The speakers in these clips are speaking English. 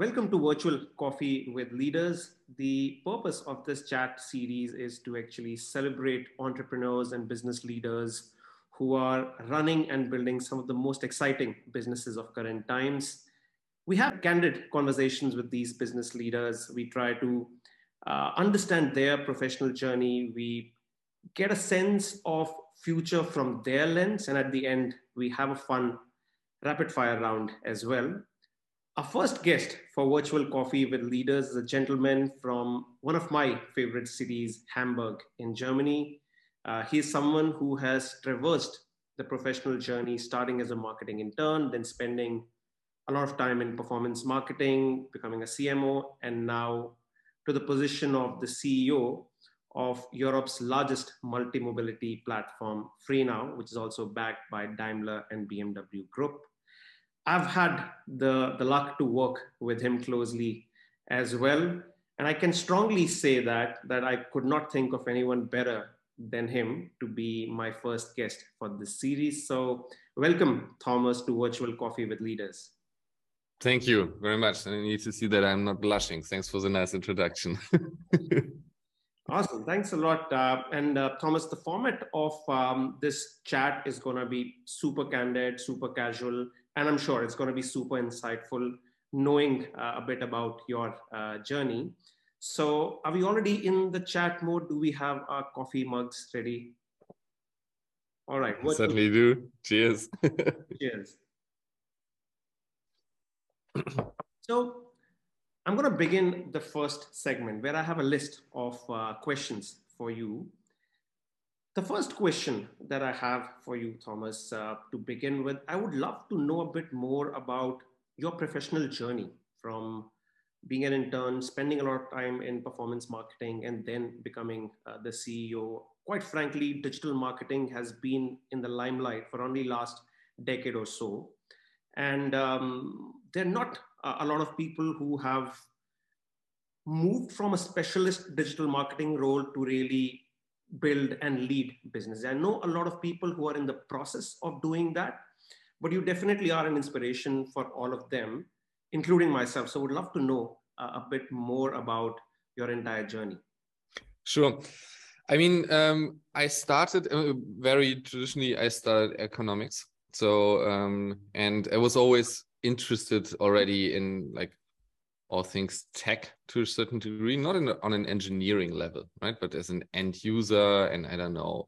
welcome to Virtual Coffee with Leaders. The purpose of this chat series is to actually celebrate entrepreneurs and business leaders who are running and building some of the most exciting businesses of current times. We have candid conversations with these business leaders. We try to uh, understand their professional journey. We get a sense of future from their lens. And at the end, we have a fun rapid fire round as well. Our first guest for Virtual Coffee with Leaders is a gentleman from one of my favorite cities, Hamburg in Germany. Uh, he's someone who has traversed the professional journey, starting as a marketing intern, then spending a lot of time in performance marketing, becoming a CMO, and now to the position of the CEO of Europe's largest multi-mobility platform, FreeNow, which is also backed by Daimler and BMW Group. I've had the, the luck to work with him closely as well. And I can strongly say that, that I could not think of anyone better than him to be my first guest for this series. So welcome, Thomas, to Virtual Coffee with Leaders. Thank you very much. And I need to see that I'm not blushing. Thanks for the nice introduction. awesome. Thanks a lot. Uh, and uh, Thomas, the format of um, this chat is going to be super candid, super casual, and I'm sure it's going to be super insightful knowing uh, a bit about your uh, journey. So, are we already in the chat mode? Do we have our coffee mugs ready? All right. What certainly do. Cheers. Cheers. so, I'm going to begin the first segment where I have a list of uh, questions for you. The first question that I have for you, Thomas, uh, to begin with, I would love to know a bit more about your professional journey from being an intern, spending a lot of time in performance marketing, and then becoming uh, the CEO. Quite frankly, digital marketing has been in the limelight for only last decade or so, and um, there are not a lot of people who have moved from a specialist digital marketing role to really build and lead business. I know a lot of people who are in the process of doing that, but you definitely are an inspiration for all of them including myself. So would love to know uh, a bit more about your entire journey. Sure. I mean, um, I started uh, very traditionally. I started economics, so um, and I was always interested already in like all things tech to a certain degree, not in, on an engineering level, right? But as an end user, and I don't know,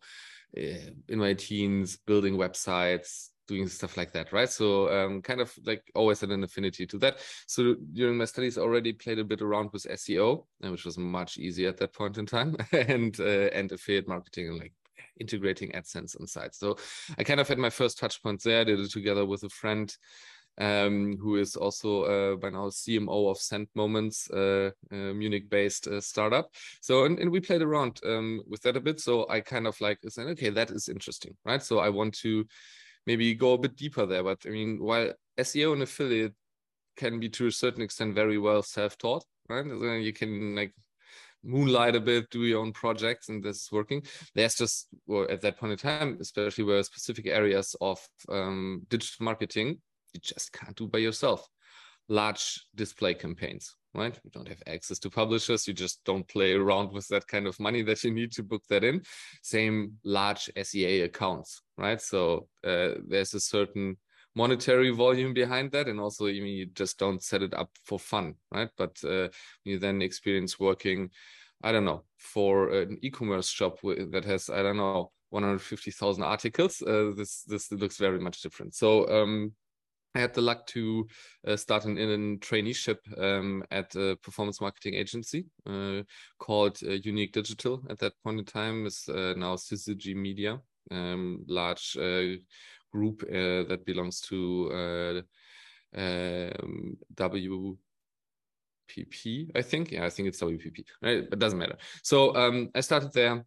uh, in my teens, building websites, doing stuff like that, right? So um, kind of like always had an affinity to that. So during my studies, already played a bit around with SEO, uh, which was much easier at that point in time, and uh, and affiliate marketing and like integrating AdSense on sites. So I kind of had my first touch points there. Did it together with a friend. Um, who is also uh, by now CMO of Sendmoments, uh, uh, Munich-based uh, startup. So and, and we played around um, with that a bit. So I kind of like saying, okay, that is interesting, right? So I want to maybe go a bit deeper there. But I mean, while SEO and affiliate can be to a certain extent very well self-taught, right? So you can like moonlight a bit, do your own projects, and this is working. There's just at that point in time, especially where specific areas of um, digital marketing you just can't do by yourself. Large display campaigns, right? You don't have access to publishers. You just don't play around with that kind of money that you need to book that in. Same large SEA accounts, right? So uh, there's a certain monetary volume behind that and also you mean you just don't set it up for fun right but uh, you then experience working i don't know for an e-commerce shop that has i don't know 150,000 articles uh, this this looks very much different so um, I had the luck to uh, start in, in a traineeship um, at a performance marketing agency uh, called uh, Unique Digital. At that point in time, is uh, now Syzygy Media, um, large uh, group uh, that belongs to um, WPP. I think, yeah, I think it's WPP. It doesn't matter. So um, I started there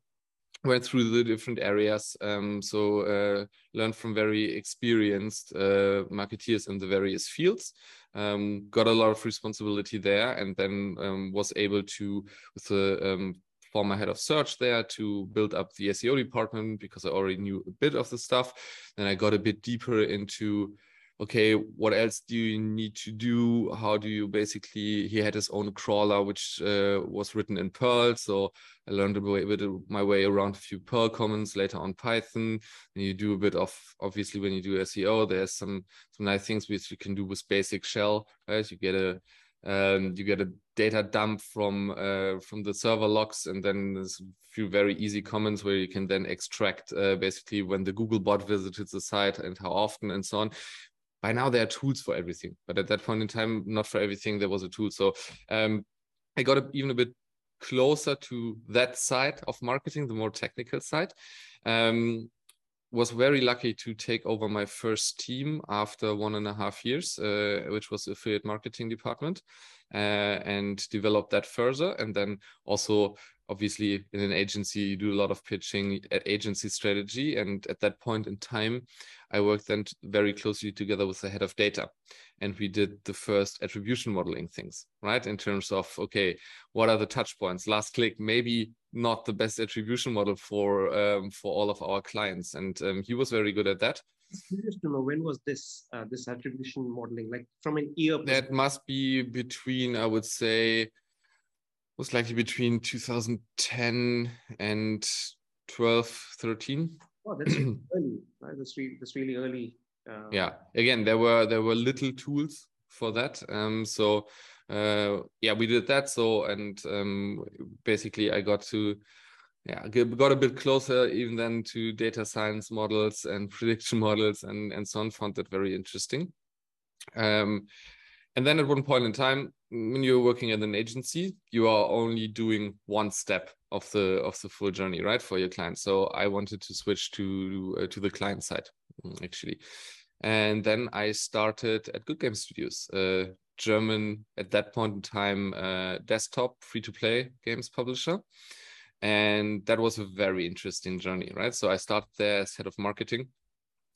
went through the different areas um, so uh, learned from very experienced uh, marketeers in the various fields. Um, got a lot of responsibility there and then um, was able to with the um, former head of search there to build up the seo department because i already knew a bit of the stuff. Then i got a bit deeper into okay, what else do you need to do? How do you basically? He had his own crawler, which uh, was written in Perl. So I learned a bit my way around a few Perl comments. Later on Python. And you do a bit of obviously when you do SEO, there's some some nice things which you can do with basic shell. Right, you get a um, you get a data dump from uh, from the server logs, and then there's a few very easy comments where you can then extract uh, basically when the Google bot visited the site and how often and so on. By now there are tools for everything, but at that point in time, not for everything there was a tool. So um, I got a, even a bit closer to that side of marketing, the more technical side. Um, was very lucky to take over my first team after one and a half years, uh, which was the affiliate marketing department, uh, and develop that further. And then also, obviously, in an agency, you do a lot of pitching at agency strategy. And at that point in time, I worked then very closely together with the head of data. And we did the first attribution modeling things, right? In terms of, okay, what are the touch points? Last click, maybe not the best attribution model for um, for all of our clients. And um, he was very good at that. Curious to know when was this uh, this attribution modeling like from an year? That must be between I would say was likely between 2010 and 12 13 Oh, that's early. Right? That's really that's really early. Uh, yeah. Again, there were there were little tools for that. Um, so uh, yeah, we did that. So and um, basically, I got to yeah got a bit closer even then to data science models and prediction models and and so on. Found that very interesting. Um, and then at one point in time, when you're working at an agency, you are only doing one step of the of the full journey, right, for your client. So I wanted to switch to uh, to the client side, mm, actually, and then I started at Goodgame Studios, German at that point in time uh, desktop free to play games publisher, and that was a very interesting journey, right? So I started there as head of marketing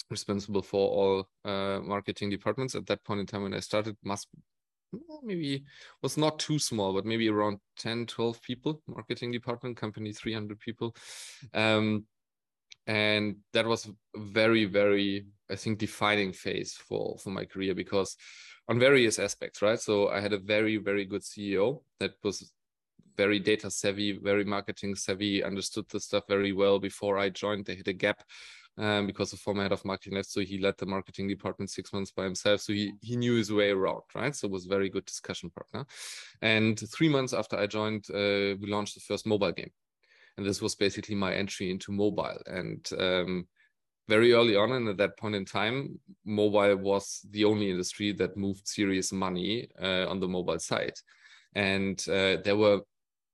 responsible for all uh, marketing departments at that point in time when I started must maybe was not too small but maybe around 10 12 people marketing department company 300 people. Um, and that was very very i think defining phase for for my career because on various aspects right? So i had a very very good ceo that was very data savvy very marketing savvy understood the stuff very well before i joined. They hit a gap um, because the former head of marketing left. So he led the marketing department six months by himself. So he, he knew his way around, right? So it was very good discussion partner. And three months after I joined, uh, we launched the first mobile game. And this was basically my entry into mobile. And um, very early on, and at that point in time, mobile was the only industry that moved serious money uh, on the mobile side. And uh, there were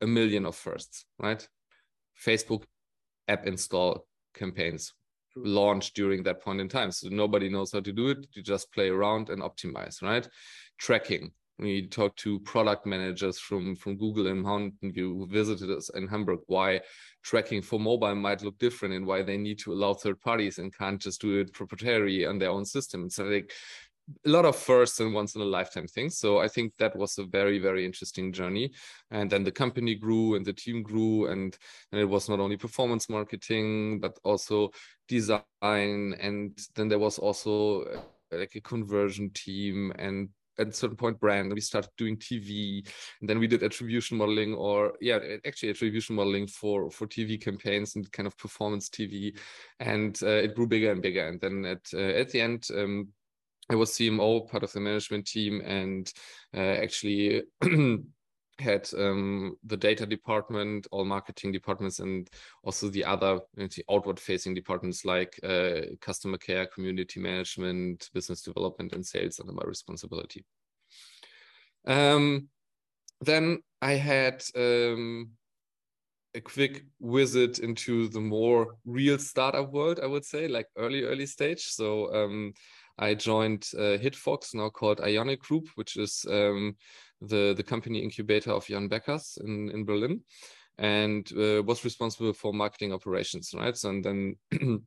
a million of firsts, right? Facebook app install campaigns launch during that point in time. So nobody knows how to do it. You just play around and optimize, right? Tracking. We talked to product managers from, from Google and Mountain View who visited us in Hamburg, why tracking for mobile might look different and why they need to allow third parties and can't just do it proprietary on their own system. So like a lot of first and once in a lifetime things. So I think that was a very, very interesting journey. And then the company grew and the team grew. And, and it was not only performance marketing, but also design. And then there was also uh, like a conversion team and at a certain point brand we started doing tv and then we did attribution modeling or yeah actually attribution modeling for for tv campaigns and kind of performance tv and uh, it grew bigger and bigger and then at uh, at the end um, I was CMO, part of the management team, and uh, actually had um, the data department, all marketing departments, and also the other outward-facing departments like uh, customer care, community management, business development, and sales under my responsibility. Um, then I had um, a quick visit into the more real startup world, I would say, like early, early stage. So um, I joined uh, Hitfox, now called Ionic Group, which is um, the, the company incubator of Jan Beckers in, in Berlin, and uh, was responsible for marketing operations, right? So, and then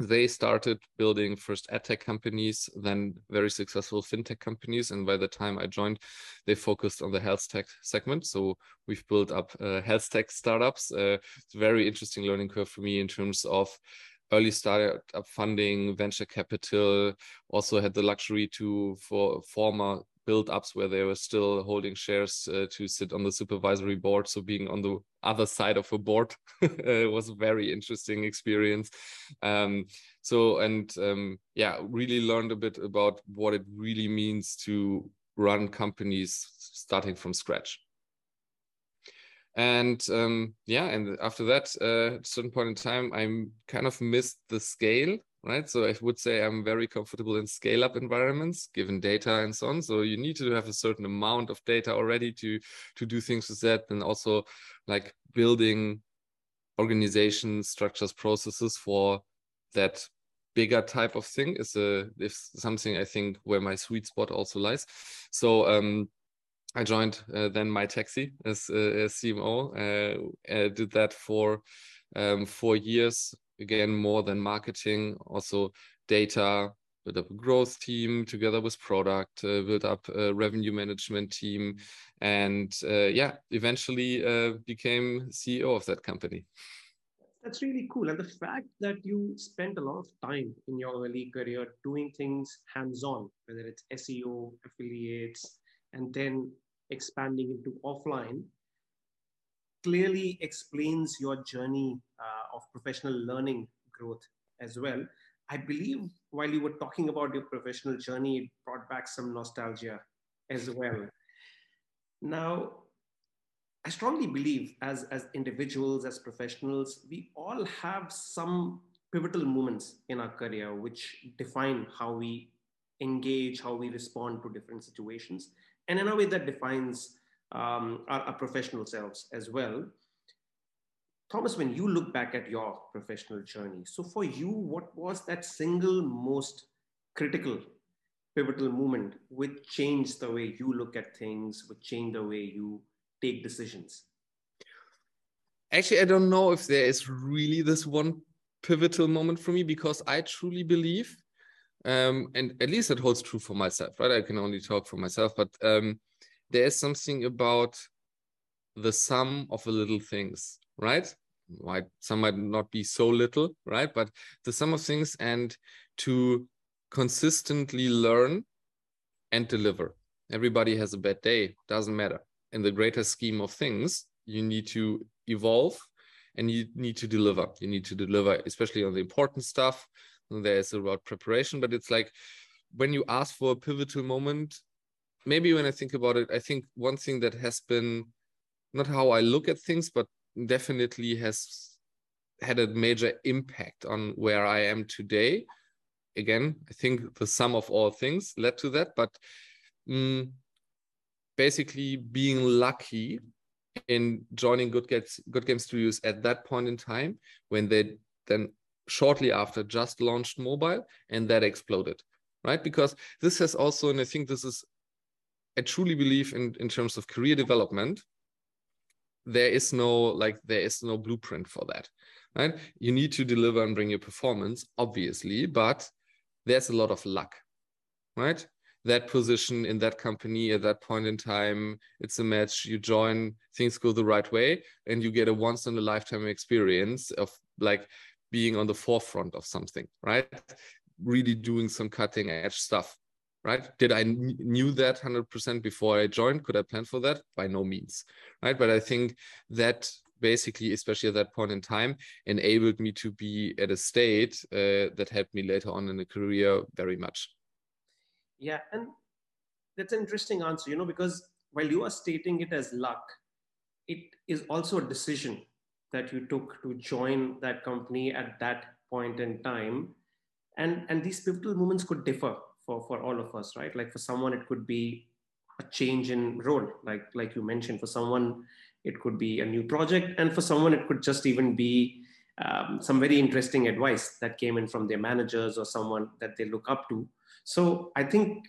they started building first ad tech companies, then very successful fintech companies. And by the time I joined, they focused on the health tech segment. So we've built up uh, health tech startups. Uh, it's a very interesting learning curve for me in terms of early startup funding, venture capital. Also had the luxury to for former build-ups where they were still holding shares uh, to sit on the supervisory board. So being on the other side of a board was a very interesting experience. Um, so and um, yeah, really learned a bit about what it really means to run companies starting from scratch and um, yeah and after that uh, at a certain point in time i'm kind of missed the scale right? So i would say i'm very comfortable in scale up environments given data and so on. So you need to have a certain amount of data already to to do things with that and also like building organization structures processes for that bigger type of thing is a is something i think where my sweet spot also lies. So um I joined uh, then mytaxi as, uh, as CMO. Uh, uh, did that for um, four years. Again, more than marketing, also data. Built up a growth team together with product. Uh, built up a revenue management team, and uh, yeah, eventually became CEO of that company. That's really cool. And the fact that you spent a lot of time in your early career doing things hands-on, whether it's SEO, affiliates, and then expanding into offline clearly explains your journey uh, of professional learning growth as well. I believe while you were talking about your professional journey, it brought back some nostalgia as well. Now, I strongly believe as, as individuals, as professionals, we all have some pivotal moments in our career which define how we engage, how we respond to different situations and in a way that defines um, our, our, professional selves as well. Thomas, when you look back at your professional journey, so for you, what was that single most critical pivotal moment which changed the way you look at things, which changed the way you take decisions? Actually, I don't know if there is really this one pivotal moment for me because I truly believe um, and at least it holds true for myself, right? I can only talk for myself, but um, there is something about the sum of the little things, right? Might some might not be so little, right? But the sum of things and to consistently learn and deliver. Everybody has a bad day, doesn't matter. In the greater scheme of things, you need to evolve and you need to deliver. You need to deliver, especially on the important stuff, there's about preparation but it's like when you ask for a pivotal moment maybe when i think about it i think one thing that has been not how i look at things but definitely has had a major impact on where i am today. Again i think the sum of all things led to that but mm, basically being lucky in joining good games good game studios at that point in time when they then shortly after just launched mobile and that exploded right? Because this has also and i think this is i truly believe in in terms of career development there is no like there is no blueprint for that right? You need to deliver and bring your performance obviously but there's a lot of luck right? That position in that company at that point in time it's a match. You join things go the right way and you get a once in a lifetime experience of like being on the forefront of something, right? Really doing some cutting edge stuff, right? Did I knew that 100% before I joined? Could I plan for that? By no means, right? But I think that basically, especially at that point in time, enabled me to be at a state uh, that helped me later on in the career very much. Yeah, and that's an interesting answer, you know, because while you are stating it as luck, it is also a decision that you took to join that company at that point in time. And and these pivotal moments could differ for for all of us right? Like for someone it could be a change in role like like you mentioned. For someone it could be a new project. And for someone it could just even be um, some very interesting advice that came in from their managers or someone that they look up to. So i think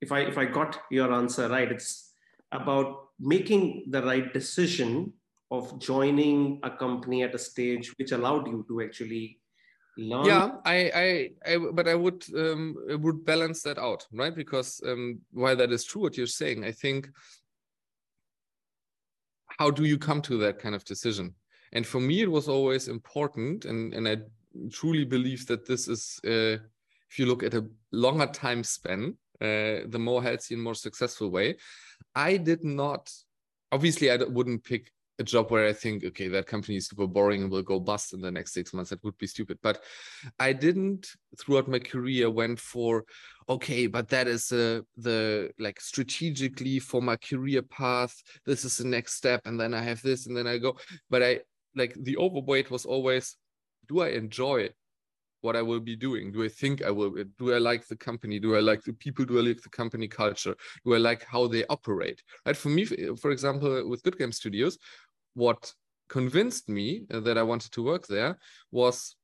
if i if i got your answer right it's about making the right decision of joining a company at a stage which allowed you to actually learn? Yeah i i, I but i would um I would balance that out right? Because um while that is true what you're saying i think how do you come to that kind of decision? And for me it was always important and and i truly believe that this is, uh, if you look at a longer time span, uh, the more healthy and more successful way. I did not, obviously, I wouldn't pick a job where I think, okay, that company is super boring and will go bust in the next six months. That would be stupid. But I didn't, throughout my career, went for, okay, but that is uh, the like strategically for my career path. This is the next step, and then I have this, and then I go. But I like the overweight was always, do I enjoy what I will be doing? Do I think I will? Do I like the company? Do I like the people? Do I like the company culture? Do I like how they operate? Right. For me, for example, with Goodgame Studios, what convinced me that I wanted to work there was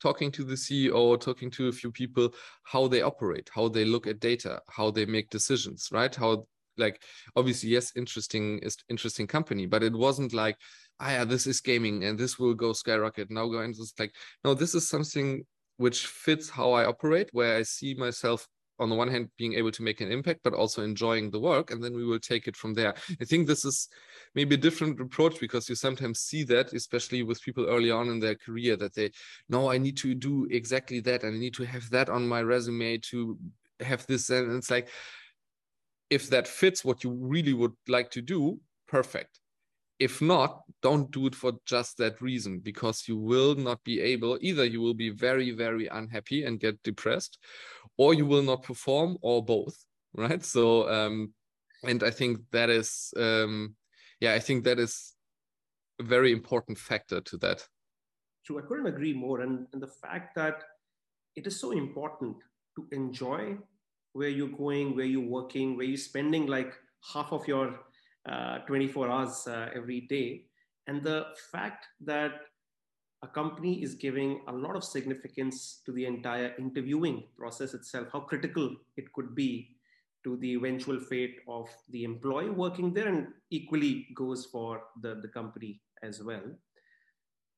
talking to the CEO, talking to a few people, how they operate, how they look at data, how they make decisions, right? How like obviously yes, interesting is interesting company, but it wasn't like ah, yeah, this is gaming and this will go skyrocket. Now go into like, no, this is something which fits how I operate, where I see myself on the one hand being able to make an impact, but also enjoying the work, and then we will take it from there. I think this is maybe a different approach because you sometimes see that, especially with people early on in their career, that they, no, I need to do exactly that, and I need to have that on my resume to have this, and it's like, if that fits what you really would like to do, perfect if not don't do it for just that reason because you will not be able either you will be very very unhappy and get depressed or you will not perform or both right? So um and i think that is um yeah i think that is a very important factor to that. True i couldn't agree more and, and the fact that it is so important to enjoy where you're going where you're working where you're spending like half of your 24 hours uh, every day. And the fact that a company is giving a lot of significance to the entire interviewing process itself, how critical it could be to the eventual fate of the employee working there, and equally goes for the, the company as well.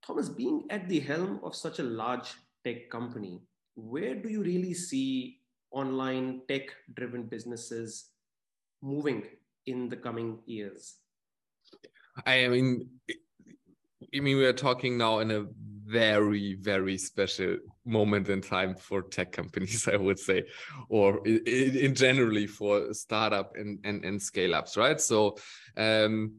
Thomas, being at the helm of such a large tech company, where do you really see online tech driven businesses moving in the coming years? I mean, I mean, we are talking now in a very, very special moment in time for tech companies, I would say, or in, in generally for startup and, and, and scale ups, right? So, um,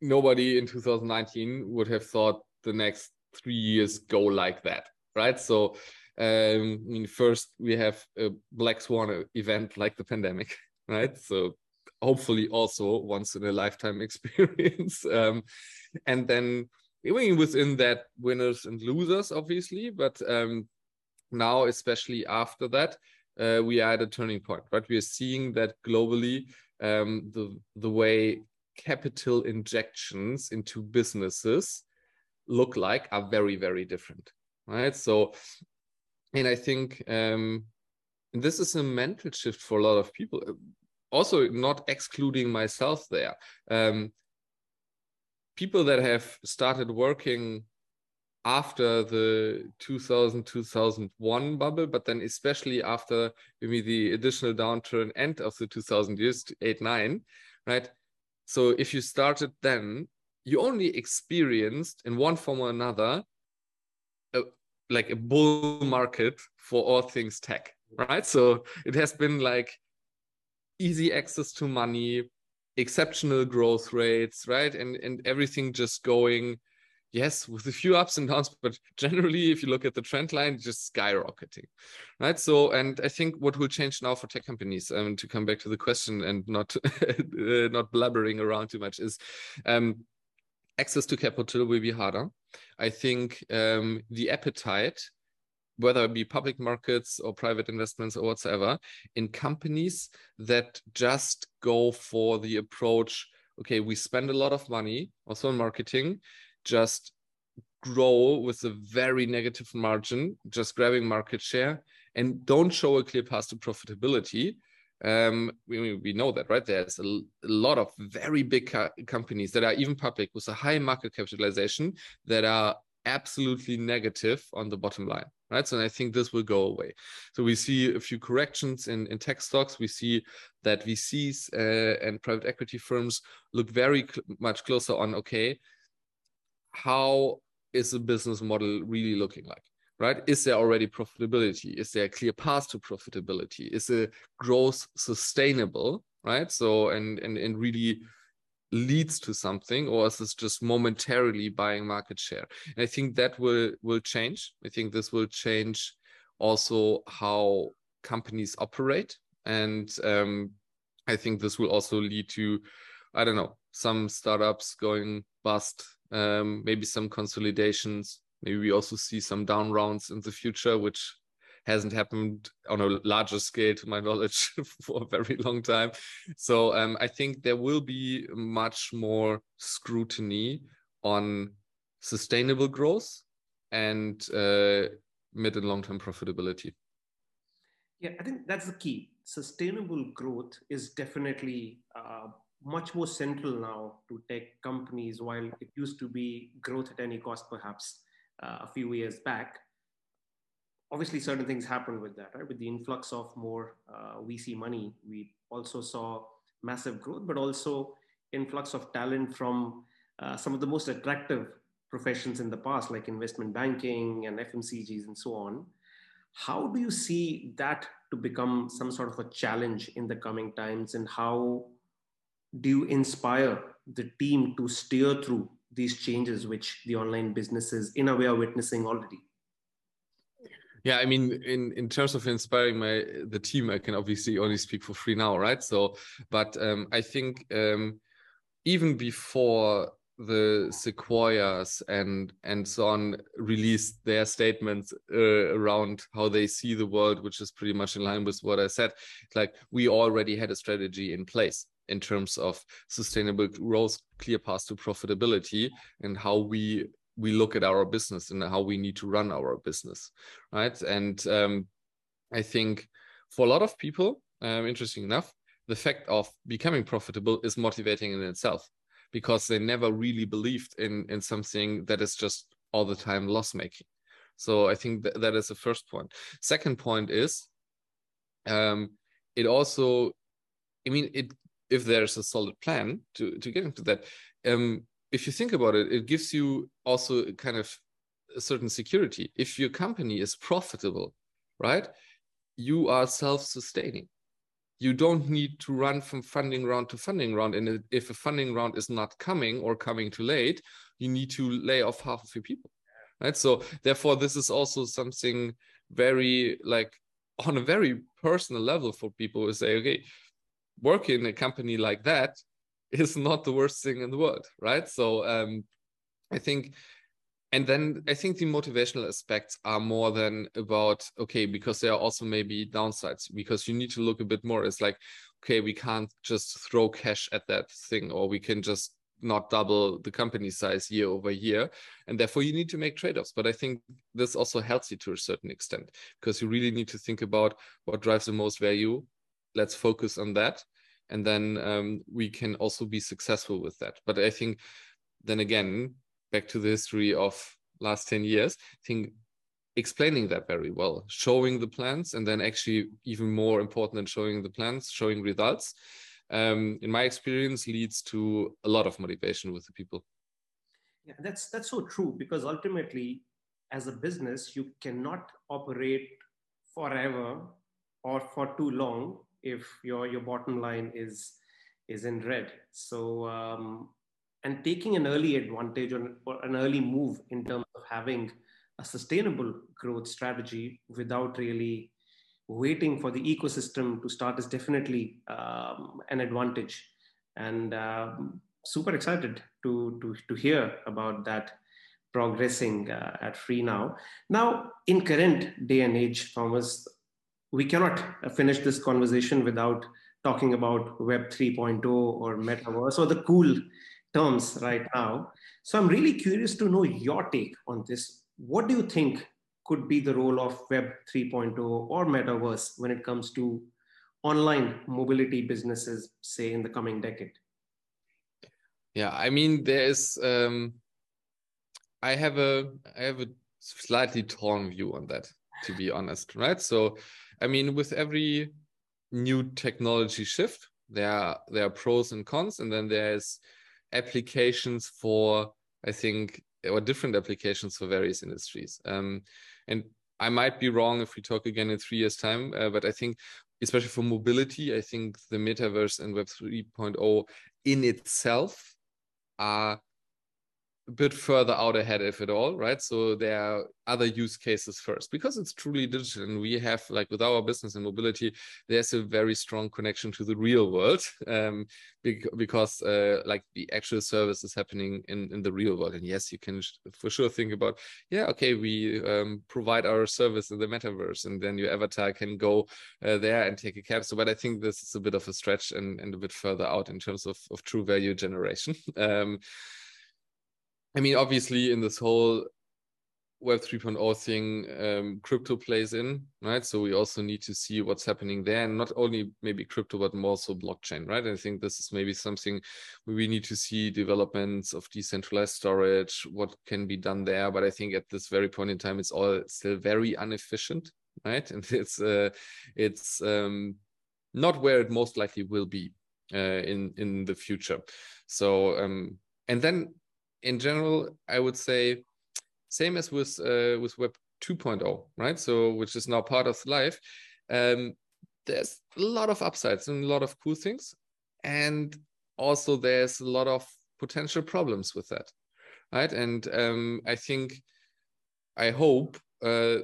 nobody in 2019 would have thought the next three years go like that, right? So, um, I mean, first we have a black swan event like the pandemic, right? So hopefully also once in a lifetime experience. um, and then even within that, winners and losers, obviously, but um, now, especially after that, uh, we are at a turning point, right? We are seeing that globally, um, the the way capital injections into businesses look like are very, very different, right? So, and I think um, and this is a mental shift for a lot of people. Also not excluding myself there. Um, people that have started working after the 2000 2001 bubble but then especially after maybe the additional downturn end of the 2000 years 8 9 right? So if you started then you only experienced in one form or another a, like a bull market for all things tech right? So it has been like easy access to money, exceptional growth rates, right? And and everything just going, yes, with a few ups and downs, but generally, if you look at the trend line, just skyrocketing, right? So, and I think what will change now for tech companies, um, to come back to the question and not uh, not blabbering around too much, is um, access to capital will be harder. I think um, the appetite whether it be public markets or private investments or whatsoever, in companies that just go for the approach okay, we spend a lot of money also in marketing, just grow with a very negative margin, just grabbing market share, and don't show a clear path to profitability. Um, we, we know that, right? There's a, a lot of very big co companies that are even public with a high market capitalization that are absolutely negative on the bottom line right so i think this will go away so we see a few corrections in, in tech stocks we see that vcs uh, and private equity firms look very cl much closer on okay how is the business model really looking like? Right? Is there already profitability? Is there a clear path to profitability? Is the growth sustainable? Right. So and and and really leads to something or is this just momentarily buying market share? And i think that will will change. I think this will change also how companies operate. And um, i think this will also lead to i don't know some startups going bust um, maybe some consolidations. Maybe we also see some down rounds in the future which hasn't happened on a larger scale to my knowledge for a very long time. So um, I think there will be much more scrutiny on sustainable growth and uh, mid and long term profitability. Yeah, I think that's the key. Sustainable growth is definitely uh, much more central now to tech companies, while it used to be growth at any cost, perhaps uh, a few years back obviously certain things happened with that, right? With the influx of more uh, VC money, we also saw massive growth, but also influx of talent from uh, some of the most attractive professions in the past, like investment banking and FMCGs and so on. How do you see that to become some sort of a challenge in the coming times, and how do you inspire the team to steer through these changes, which the online businesses, in a way, are witnessing already? Yeah, I mean, in in terms of inspiring my the team, I can obviously only speak for free now, right? So, but um, I think um, even before the sequoias and and so on released their statements uh, around how they see the world which is pretty much in line with what i said like we already had a strategy in place in terms of sustainable growth clear path to profitability and how we we look at our business and how we need to run our business right? And um, i think for a lot of people um, interesting enough the fact of becoming profitable is motivating in itself because they never really believed in in something that is just all the time loss making so i think that, that is the first point. Second point is um, it also i mean it if there's a solid plan to to get into that um, if you think about it, it gives you also kind of a certain security. If your company is profitable, right, you are self-sustaining. You don't need to run from funding round to funding round. And if a funding round is not coming or coming too late, you need to lay off half of your people. Right. So therefore, this is also something very like on a very personal level for people who say, okay, work in a company like that is not the worst thing in the world, right? So um, I think, and then I think the motivational aspects are more than about okay, because there are also maybe downsides because you need to look a bit more. It's like okay, we can't just throw cash at that thing, or we can just not double the company size year over year and therefore you need to make trade-offs but i think this also helps you to a certain extent because you really need to think about what drives the most value let's focus on that and then um, we can also be successful with that. But i think then again back to the history of last 10 years i think explaining that very well showing the plans and then actually even more important than showing the plans showing results um, in my experience leads to a lot of motivation with the people. Yeah that's that's so true because ultimately as a business you cannot operate forever or for too long if your your bottom line is is in red. So um, and taking an early advantage or, or an early move in terms of having a sustainable growth strategy without really waiting for the ecosystem to start is definitely um, an advantage and um, super excited to, to, to hear about that progressing uh, at free now Now in current day and age thomas we cannot finish this conversation without talking about Web 3.0 or metaverse or the cool terms right now. So I'm really curious to know your take on this. What do you think could be the role of Web 3.0 or metaverse when it comes to online mobility businesses, say in the coming decade? Yeah, I mean, there is. Um, I have a I have a slightly torn view on that, to be honest, right? So I mean, with every new technology shift, there are there are pros and cons, and then there's applications for I think or different applications for various industries. Um, and I might be wrong if we talk again in three years' time, uh, but I think, especially for mobility, I think the metaverse and Web 3.0 in itself are a bit further out ahead if at all right? So there are other use cases first. Because it's truly digital and we have like with our business and mobility there's a very strong connection to the real world um, because uh, like the actual service is happening in, in the real world. And yes you can for sure think about yeah okay we um, provide our service in the metaverse and then your avatar can go uh, there and take a cab. So but i think this is a bit of a stretch and, and a bit further out in terms of, of true value generation. Um, I mean, obviously, in this whole Web 3.0 thing, um, crypto plays in, right? So we also need to see what's happening there, and not only maybe crypto, but more so blockchain, right? I think this is maybe something we need to see developments of decentralized storage, what can be done there. But I think at this very point in time, it's all still very inefficient, right? And it's uh, it's um, not where it most likely will be uh, in in the future. So um, and then in general, I would say same as with uh, with Web 2.0, right? So which is now part of life. Um, there's a lot of upsides and a lot of cool things, and also there's a lot of potential problems with that, right? And um, I think, I hope uh,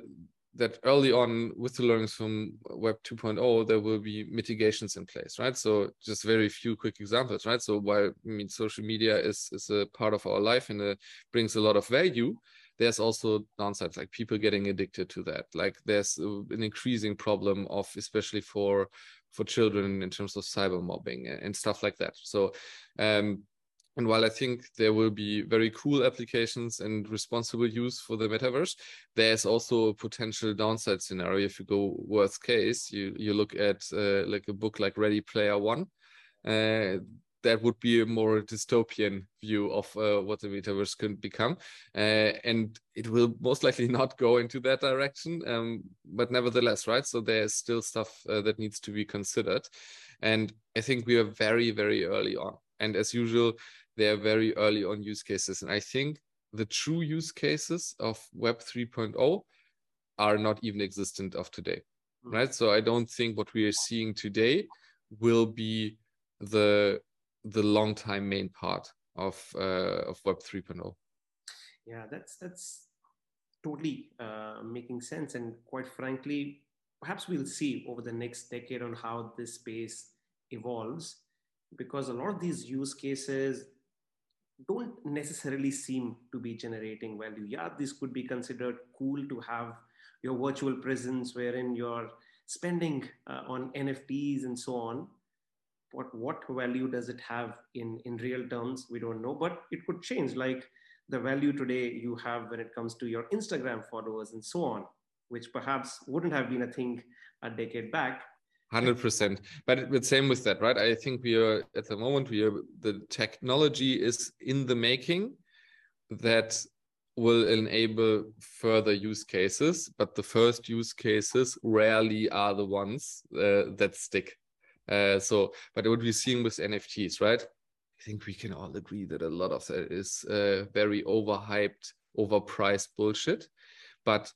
that early on with the learnings from web 2.0 there will be mitigations in place right? So just very few quick examples right? So while i mean social media is is a part of our life and it brings a lot of value. There's also downsides like people getting addicted to that. Like there's an increasing problem of especially for for children in terms of cyber mobbing and stuff like that. So um and while I think there will be very cool applications and responsible use for the metaverse, there's also a potential downside scenario. If you go worst case, you you look at uh, like a book like Ready Player One, uh, that would be a more dystopian view of uh, what the metaverse could become, uh, and it will most likely not go into that direction. Um, but nevertheless, right? So there's still stuff uh, that needs to be considered, and I think we are very very early on. And as usual, they are very early on use cases. And I think the true use cases of Web 3.0 are not even existent of today. Mm-hmm. Right. So I don't think what we are seeing today will be the the long time main part of uh, of Web 3.0. Yeah, that's that's totally uh, making sense. And quite frankly, perhaps we'll see over the next decade on how this space evolves because a lot of these use cases don't necessarily seem to be generating value. Yeah, this could be considered cool to have your virtual presence wherein you're spending uh, on NFTs and so on. But what value does it have in, in real terms? We don't know, but it could change. Like the value today you have when it comes to your Instagram followers and so on, which perhaps wouldn't have been a thing a decade back Hundred percent, but the same with that, right? I think we are at the moment we are the technology is in the making that will enable further use cases, but the first use cases rarely are the ones uh, that stick. Uh, so, but what we're seeing with NFTs, right? I think we can all agree that a lot of that is uh, very overhyped, overpriced bullshit. But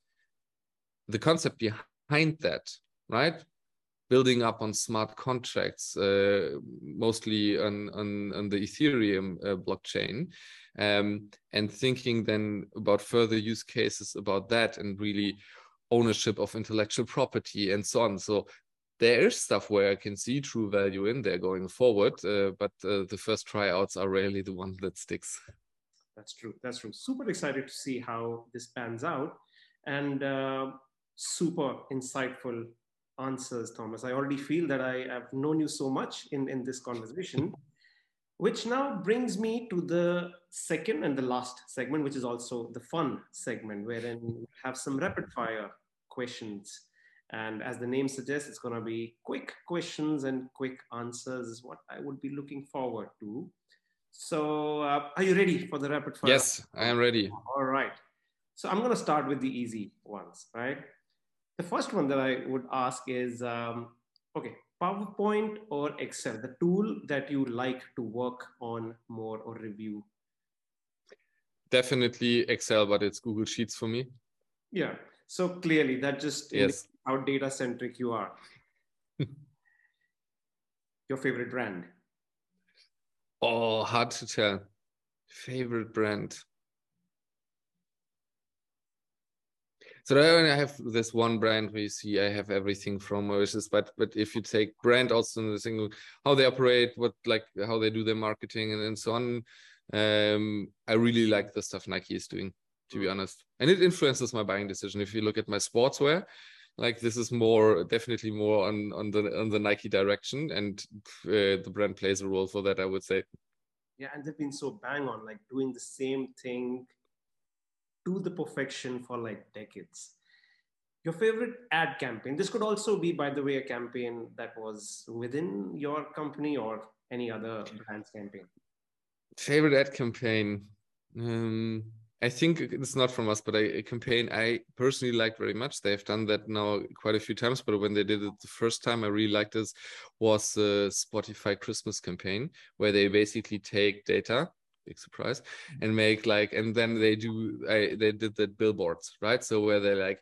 the concept behind that, right? Building up on smart contracts, uh, mostly on, on, on, the Ethereum uh, blockchain, um, and thinking then about further use cases about that and really ownership of intellectual property and so on. So there is stuff where I can see true value in there going forward, uh, but uh, the first tryouts are rarely the one that sticks. That's true. That's true. Super excited to see how this pans out and uh, super insightful answers, Thomas. I already feel that I have known you so much in, in this conversation, which now brings me to the second and the last segment, which is also the fun segment, wherein we have some rapid fire questions. And as the name suggests, it's going to be quick questions and quick answers, is what I would be looking forward to. So, uh, are you ready for the rapid fire? Yes, I am ready. All right. So, I'm going to start with the easy ones, right? The first one that I would ask is um, okay, PowerPoint or Excel, the tool that you like to work on more or review? definitely Excel, but it's Google Sheets for me. Yeah. So clearly, that just yes. how data centric you are. Your favorite brand? Oh, hard to tell. Favorite brand. So I have this one brand where you see I have everything from Mauritius, but but if you take brand also in the single how they operate, what like how they do their marketing and, and so on, um, I really like the stuff Nike is doing, to be honest. And it influences my buying decision. If you look at my sportswear, like this is more definitely more on on the on the Nike direction, and uh, the brand plays a role for that. I would say. Yeah, and they've been so bang on, like doing the same thing to the perfection for like decades. Your favorite ad campaign? This could also be, by the way, a campaign that was within your company or any other brand's campaign. Favorite ad campaign? Um, I think it's not from us, but a, a, campaign I personally like very much. They've done that now quite a few times, but when they did it the first time, I really liked this was the Spotify Christmas campaign, where they basically take data, big surprise, and make like, and then they do, I, they did the billboards, right? So where they like,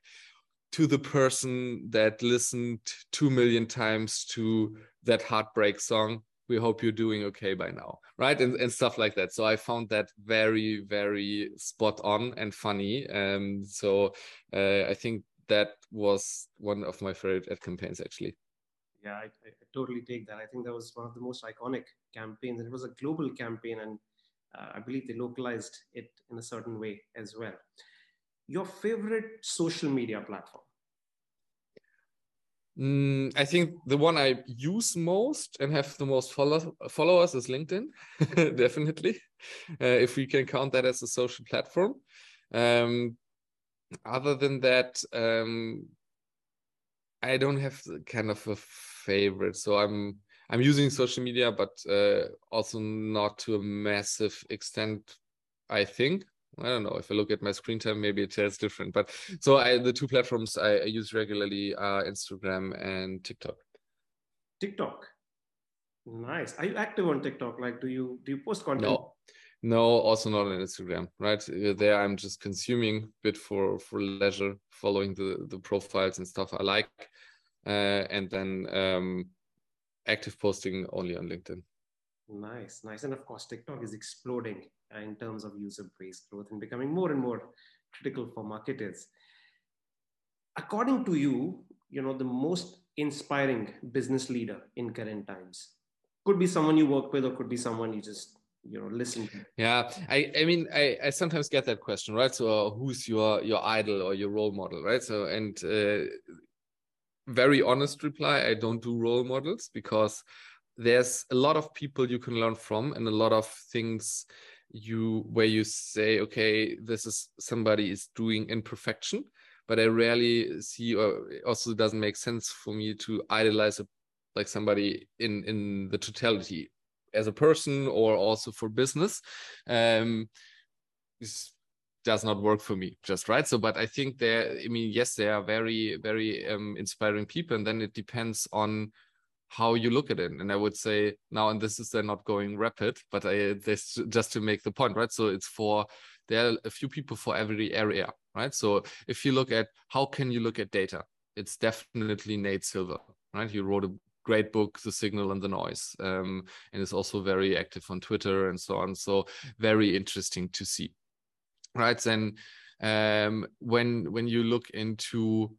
to the person that listened two million times to that heartbreak song, we hope you're doing okay by now right? And, and stuff like that. So i found that very very spot on and funny. Um so uh, i think that was one of my favorite ad campaigns actually. Yeah I, I, totally take that. I think that was one of the most iconic campaigns. It was a global campaign and i believe they localized it in a certain way as well your favorite social media platform Mm, I think the one I use most and have the most follow followers is LinkedIn, definitely, uh, if we can count that as a social platform. Um, other than that, um, I don't have kind of a favorite. So I'm I'm using social media, but uh, also not to a massive extent. I think I don't know if I look at my screen time, maybe it tells different. But so I, the two platforms I, I use regularly are Instagram and TikTok. TikTok, nice. Are you active on TikTok? Like, do you do you post content? No, no, also not on Instagram. Right there, I'm just consuming bit for for leisure, following the the profiles and stuff I like, uh, and then um, active posting only on LinkedIn. Nice, nice, and of course, TikTok is exploding in terms of user base growth and becoming more and more critical for marketers. According to you, you know, the most inspiring business leader in current times could be someone you work with or could be someone you just you know listen to yeah i i mean i i sometimes get that question right so uh, who's your your idol or your role model right so and uh, very honest reply i don't do role models because there's a lot of people you can learn from and a lot of things you where you say okay this is somebody is doing imperfection but i rarely see or also doesn't make sense for me to idolize a, like somebody in in the totality as a person or also for business. Um does not work for me just right so but i think there i mean yes they are very very um, inspiring people and then it depends on how you look at it. And I would say now, and this is they're not going rapid, but I this just to make the point, right? So it's for there are a few people for every area, right? So if you look at how can you look at data, it's definitely Nate Silver, right? He wrote a great book, The Signal and the Noise, um, and is also very active on Twitter and so on. So very interesting to see, right? Then um, when when you look into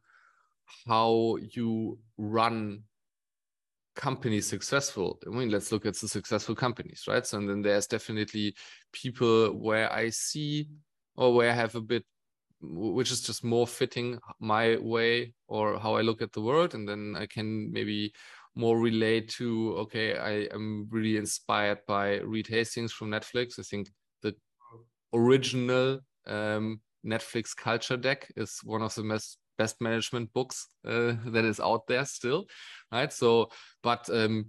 how you run companies successful i mean let's look at the successful companies right? So and then there's definitely people where i see or where i have a bit which is just more fitting my way or how i look at the world. And then i can maybe more relate to okay i am really inspired by reed hastings from netflix. I think original um, netflix culture deck is one of the most best management books uh, that is out there still, right? So, but um,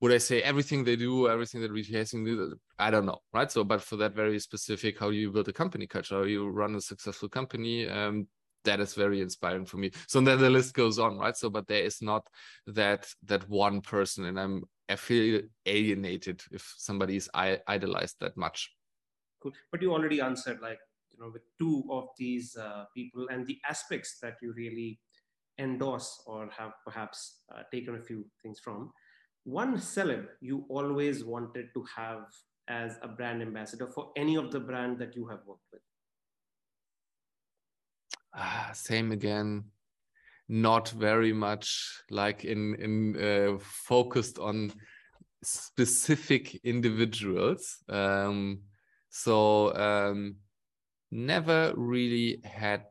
would I say everything they do, everything that Reed Hastings do? I don't know, right? So, but for that very specific, how you build a company culture, how you run a successful company, um, that is very inspiring for me. So then the list goes on, right? So, but there is not that that one person, and I'm I feel alienated if somebody is idolized that much. Cool. But you already answered like you know with two of these uh, people and the aspects that you really endorse or have perhaps uh, taken a few things from. One celeb you always wanted to have as a brand ambassador for any of the brand that you have worked with. Ah, same again. Not very much like in in uh, focused on specific individuals. Um, so um, never really had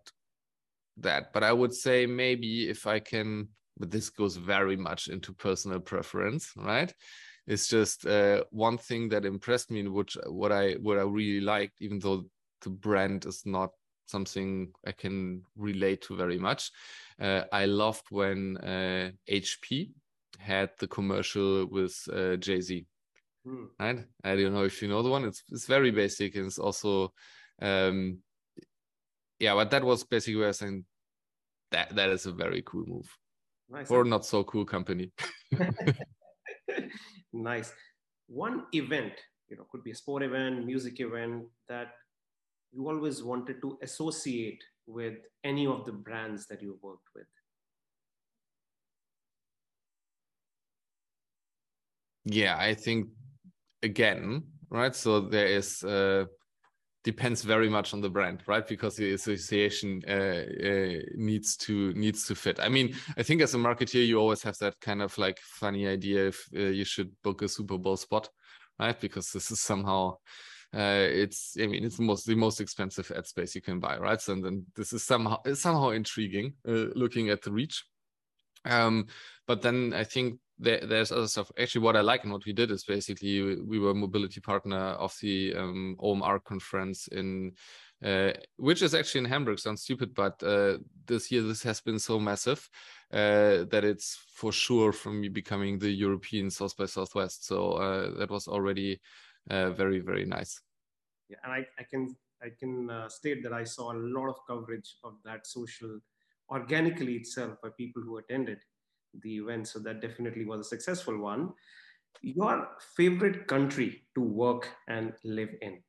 that. But I would say maybe if I can, but this goes very much into personal preference, right? It's just uh, one thing that impressed me, which what I what I really liked, even though the brand is not something I can relate to very much. Uh, I loved when uh, HP had the commercial with uh, Jay Z. Hmm. Right? I don't know if you know the one. It's it's very basic and it's also, um, yeah. But that was basically where I was saying that that is a very cool move, nice. or not so cool company. nice. One event, you know, could be a sport event, music event that you always wanted to associate with any of the brands that you worked with. Yeah, I think again, right? So there is uh, depends very much on the brand, right? Because the association uh, uh, needs to needs to fit. I mean, I think as a marketeer, you always have that kind of like funny idea if uh, you should book a Super Bowl spot, right? Because this is somehow uh, it's I mean it's the most the most expensive ad space you can buy, right? So and then this is somehow somehow intriguing uh, looking at the reach. Um, but then I think there, there's other stuff. Actually, what I like and what we did is basically we were mobility partner of the um, OMR conference in, uh, which is actually in Hamburg. Sounds stupid, but uh, this year this has been so massive uh, that it's for sure from me becoming the European South by Southwest. So uh, that was already uh, very very nice. Yeah, and I, I can I can uh, state that I saw a lot of coverage of that social organically itself by people who attended the event. So that definitely was a successful one. Your favorite country to work and live in?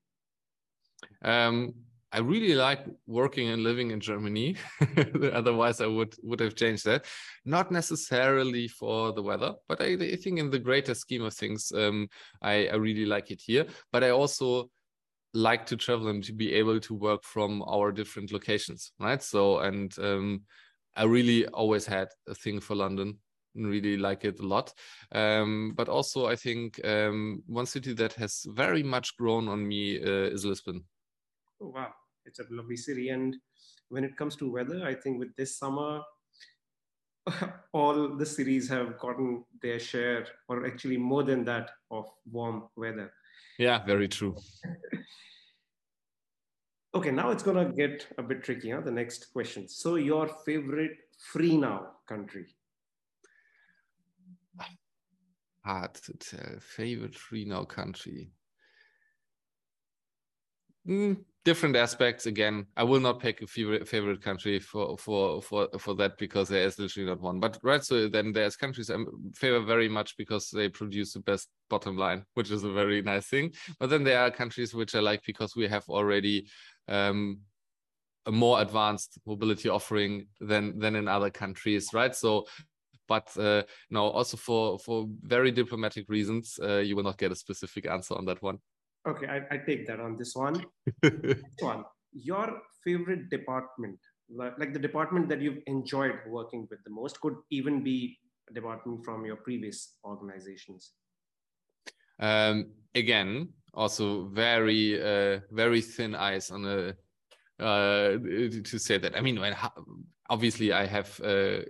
Um, I really like working and living in Germany. Otherwise, I would would have changed that. Not necessarily for the weather, but I, I think in the greater scheme of things, um, I, I really like it here. But I also like to travel and to be able to work from our different locations, right? So, and um, I really always had a thing for London and really like it a lot. Um, but also, I think um, one city that has very much grown on me uh, is Lisbon. Oh, wow. It's a lovely city. And when it comes to weather, I think with this summer, all the cities have gotten their share, or actually more than that, of warm weather. Yeah, very true. Okay, now it's gonna get a bit tricky. Huh? The next question. So, your favorite free now country? Hard to tell. Favorite free now country. Mm, different aspects. Again, I will not pick a favorite country for for for for that because there is literally not one. But right, so then there's countries I favor very much because they produce the best bottom line, which is a very nice thing. But then there are countries which I like because we have already um, a more advanced mobility offering than than in other countries, right? So, but uh, no, also for for very diplomatic reasons, uh, you will not get a specific answer on that one. Okay, I, I take that on this one. Next one, your favorite department, like the department that you've enjoyed working with the most, could even be a department from your previous organizations. Um, again, also very uh, very thin ice on a uh, to say that. I mean, obviously, I have uh,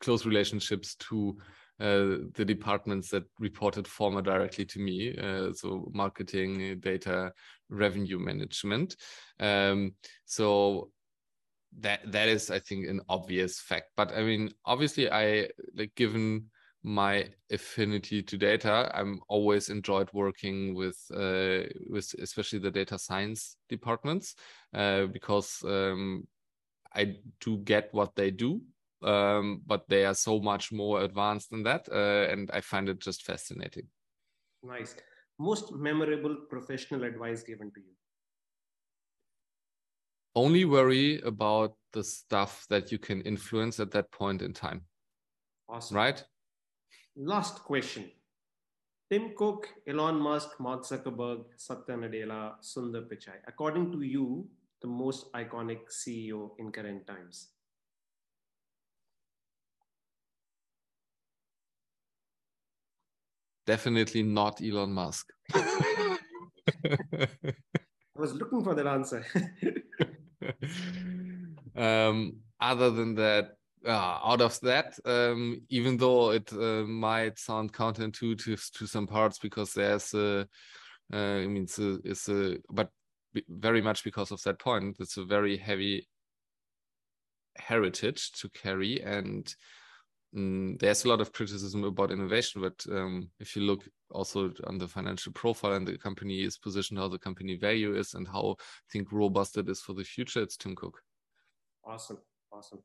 close relationships to uh, the departments that reported former directly to me, uh, so marketing, data, revenue management. Um, so that that is, I think, an obvious fact. But I mean, obviously, I like given my affinity to data i'm always enjoyed working with uh, with especially the data science departments uh, because um, i do get what they do um, but they are so much more advanced than that uh, and i find it just fascinating nice most memorable professional advice given to you only worry about the stuff that you can influence at that point in time. Awesome. Right? Last question. Tim Cook, Elon Musk, Mark Zuckerberg, Satya Nadella, Sundar Pichai. According to you, the most iconic CEO in current times? Definitely not Elon Musk. I was looking for that answer. um, other than that, uh, out of that, um, even though it uh, might sound counterintuitive to some parts, because there's a, uh, I mean, it's a, it's a, but very much because of that point, it's a very heavy heritage to carry, and mm, there's a lot of criticism about innovation. But um, if you look also on the financial profile and the company is positioned, how the company value is, and how I think robust it is for the future, it's Tim Cook. Awesome, awesome.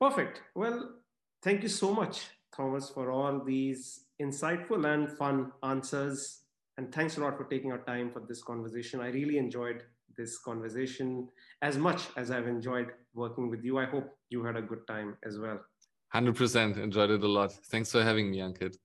Perfect. Well, thank you so much, Thomas, for all these insightful and fun answers. And thanks a lot for taking our time for this conversation. I really enjoyed this conversation as much as I've enjoyed working with you. I hope you had a good time as well. 100% enjoyed it a lot. Thanks for having me, Ankit.